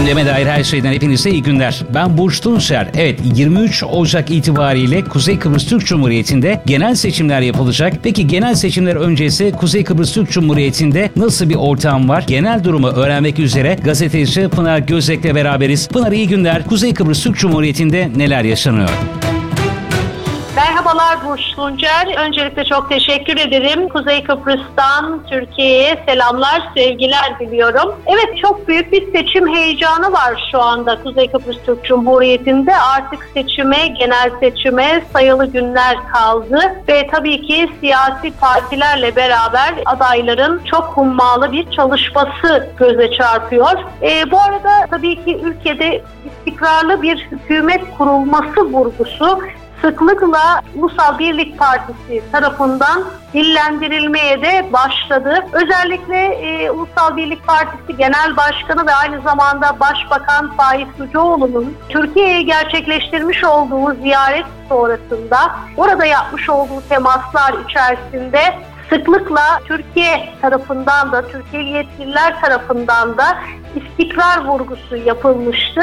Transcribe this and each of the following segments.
Gündeme dair her şeyden hepinize iyi günler. Ben Burç Tunçer. Evet 23 Ocak itibariyle Kuzey Kıbrıs Türk Cumhuriyeti'nde genel seçimler yapılacak. Peki genel seçimler öncesi Kuzey Kıbrıs Türk Cumhuriyeti'nde nasıl bir ortam var? Genel durumu öğrenmek üzere gazeteci Pınar Gözek'le beraberiz. Pınar iyi günler. Kuzey Kıbrıs Türk Cumhuriyeti'nde neler yaşanıyor? Merhabalar Burç Tuncer. Öncelikle çok teşekkür ederim. Kuzey Kıbrıs'tan Türkiye'ye selamlar, sevgiler diliyorum. Evet çok büyük bir seçim heyecanı var şu anda Kuzey Kıbrıs Türk Cumhuriyeti'nde. Artık seçime, genel seçime sayılı günler kaldı. Ve tabii ki siyasi partilerle beraber adayların çok hummalı bir çalışması göze çarpıyor. E, bu arada tabii ki ülkede istikrarlı bir hükümet kurulması vurgusu sıklıkla Ulusal Birlik Partisi tarafından dillendirilmeye de başladı. Özellikle e, Ulusal Birlik Partisi Genel Başkanı ve aynı zamanda Başbakan Faiz Sucuoğlu'nun Türkiye'ye gerçekleştirmiş olduğu ziyaret sonrasında orada yapmış olduğu temaslar içerisinde sıklıkla Türkiye tarafından da, Türkiye yetkililer tarafından da istikrar vurgusu yapılmıştı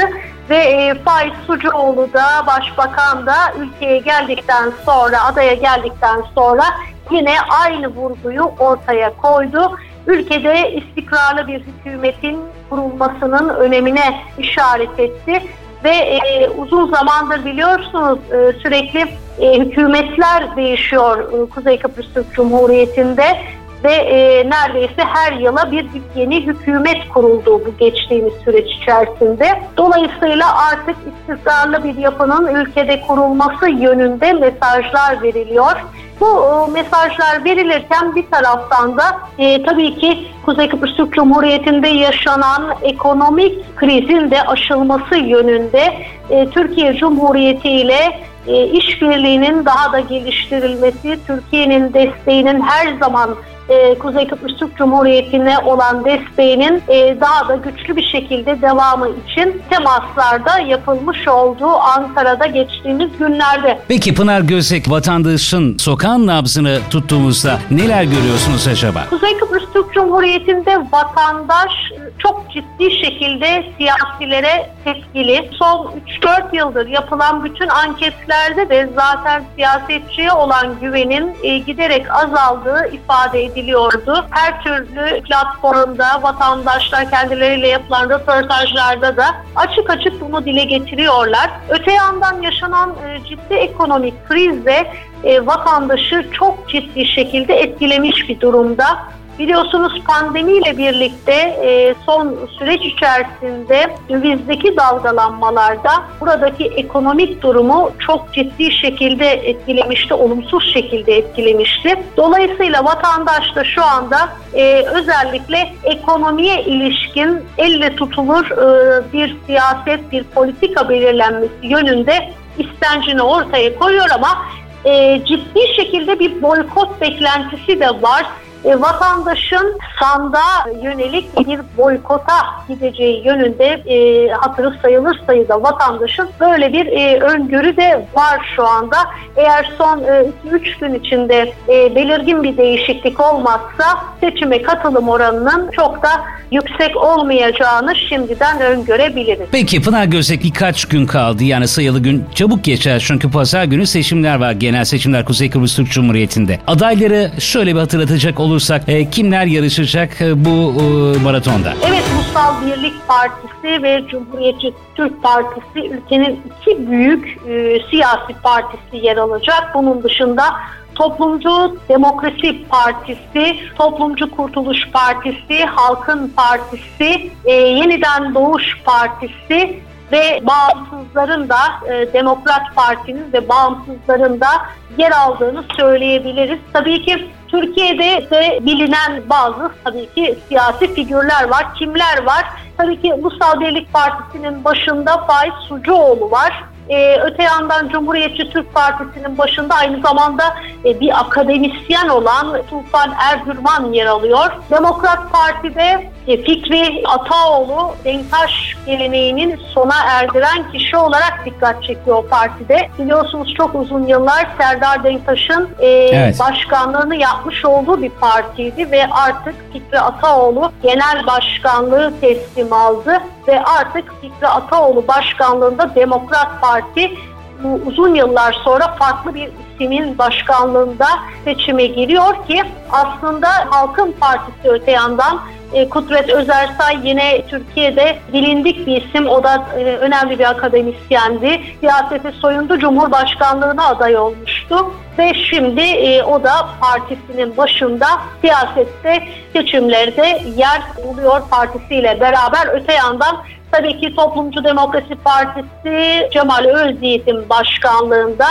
ve e, Faiz Sucuoğlu da Başbakan da ülkeye geldikten sonra, adaya geldikten sonra yine aynı vurguyu ortaya koydu. Ülkede istikrarlı bir hükümetin kurulmasının önemine işaret etti ve e, uzun zamandır biliyorsunuz e, sürekli e, hükümetler değişiyor e, Kuzey Kıbrıs Türk Cumhuriyeti'nde ve e, neredeyse her yıla bir yeni hükümet kuruldu bu geçtiğimiz süreç içerisinde. Dolayısıyla artık istikrarlı bir yapının ülkede kurulması yönünde mesajlar veriliyor. Bu e, mesajlar verilirken bir taraftan da e, tabii ki Kuzey Kıbrıs Türk Cumhuriyeti'nde yaşanan ekonomik krizin de aşılması yönünde e, Türkiye Cumhuriyeti ile e, işbirliğinin daha da geliştirilmesi, Türkiye'nin desteğinin her zaman e, Kuzey Kıbrıs Türk Cumhuriyeti'ne olan desteğinin e, daha da güçlü bir şekilde devamı için temaslarda yapılmış olduğu Ankara'da geçtiğimiz günlerde. Peki Pınar Gözek vatandaşın sokağın nabzını tuttuğumuzda neler görüyorsunuz acaba? Kuzey Kıbrıs Türk Cumhuriyeti'nde vatandaş çok ciddi şekilde siyasilere tepkili. Son 3-4 yıldır yapılan bütün anketlerde de zaten siyasetçiye olan güvenin e, giderek azaldığı ifade ediliyordu. Her türlü platformda vatandaşlar kendileriyle yapılan röportajlarda da açık açık bunu dile getiriyorlar. Öte yandan yaşanan e, ciddi ekonomik kriz de e, vatandaşı çok ciddi şekilde etkilemiş bir durumda. Biliyorsunuz pandemiyle birlikte e, son süreç içerisinde dövizdeki dalgalanmalarda buradaki ekonomik durumu çok ciddi şekilde etkilemişti, olumsuz şekilde etkilemişti. Dolayısıyla vatandaş da şu anda e, özellikle ekonomiye ilişkin elle tutulur e, bir siyaset, bir politika belirlenmesi yönünde istencini ortaya koyuyor ama e, ciddi şekilde bir boykot beklentisi de var e, vatandaşın sandığa yönelik bir boykota gideceği yönünde e, hatırı sayılır sayıda vatandaşın böyle bir e, öngörü de var şu anda. Eğer son 2-3 e, gün içinde e, belirgin bir değişiklik olmazsa seçime katılım oranının çok da yüksek olmayacağını şimdiden öngörebiliriz. Peki Pınar Gözek birkaç gün kaldı yani sayılı gün çabuk geçer çünkü pazar günü seçimler var genel seçimler Kuzey Kıbrıs Türk Cumhuriyeti'nde. Adayları şöyle bir hatırlatacak olursak e, kimler yarışacak e, bu e, maratonda? Evet Ulusal Birlik Partisi ve Cumhuriyetçi Türk Partisi ülkenin iki büyük e, siyasi partisi yer alacak. Bunun dışında Toplumcu Demokrasi Partisi, Toplumcu Kurtuluş Partisi, Halkın Partisi, e, Yeniden Doğuş Partisi ve bağımsızların da e, Demokrat Parti'nin ve bağımsızların da yer aldığını söyleyebiliriz. Tabii ki Türkiye'de de bilinen bazı tabii ki siyasi figürler var. Kimler var? Tabii ki Ulusal Birlik Partisi'nin başında Faiz Sucuoğlu var. E, öte yandan Cumhuriyetçi Türk Partisi'nin başında aynı zamanda e, bir akademisyen olan Tufan Ergürman yer alıyor. Demokrat Parti'de e, Fikri Ataoğlu Denktaş geleneğinin sona erdiren kişi olarak dikkat çekiyor partide. Biliyorsunuz çok uzun yıllar Serdar Denktaş'ın e, evet. başkanlığını yapmış olduğu bir partiydi ve artık Fikri Ataoğlu genel başkanlığı teslim aldı ve artık Fikri Ataoğlu başkanlığında Demokrat Parti bu uzun yıllar sonra farklı bir ismin başkanlığında seçime giriyor ki aslında Halkın Partisi öte yandan e, Kudret Özersay yine Türkiye'de bilindik bir isim. O da e, önemli bir akademisyendi. Siyasete soyundu. Cumhurbaşkanlığına aday olmuştu. Ve şimdi e, o da partisinin başında siyasette seçimlerde yer buluyor partisiyle beraber. Öte yandan tabii ki Toplumcu Demokrasi Partisi Cemal Özyiğit'in başkanlığında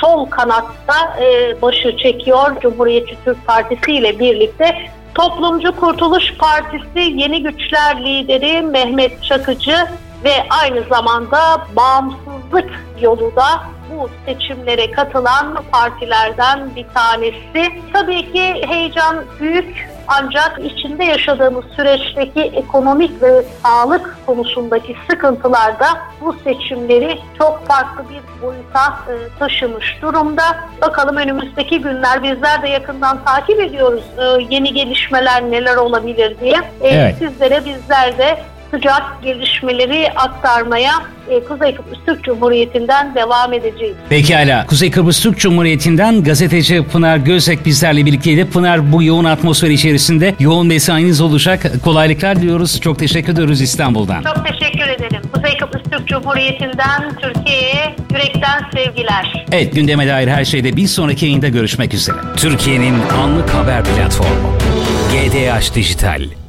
sol kanatta başı çekiyor Cumhuriyetçi Türk Partisi ile birlikte Toplumcu Kurtuluş Partisi Yeni Güçler lideri Mehmet Çakıcı ve aynı zamanda bağımsızlık yolu da bu seçimlere katılan partilerden bir tanesi. Tabii ki heyecan büyük ancak içinde yaşadığımız süreçteki ekonomik ve sağlık konusundaki sıkıntılar da bu seçimleri çok farklı bir boyuta e, taşımış durumda. Bakalım önümüzdeki günler bizler de yakından takip ediyoruz e, yeni gelişmeler neler olabilir diye. E, evet. Sizlere bizler de sıcak gelişmeleri aktarmaya e, Kuzey Kıbrıs Türk Cumhuriyeti'nden devam edeceğiz. Pekala. Kuzey Kıbrıs Türk Cumhuriyeti'nden gazeteci Pınar Gözek bizlerle birlikteydi. Pınar bu yoğun atmosfer içerisinde yoğun mesainiz olacak. Kolaylıklar diyoruz. Çok teşekkür ediyoruz İstanbul'dan. Çok teşekkür ederim. Kuzey Kıbrıs Türk Cumhuriyeti'nden Türkiye'ye yürekten sevgiler. Evet gündeme dair her şeyde bir sonraki yayında görüşmek üzere. Türkiye'nin anlık haber platformu GDH Dijital.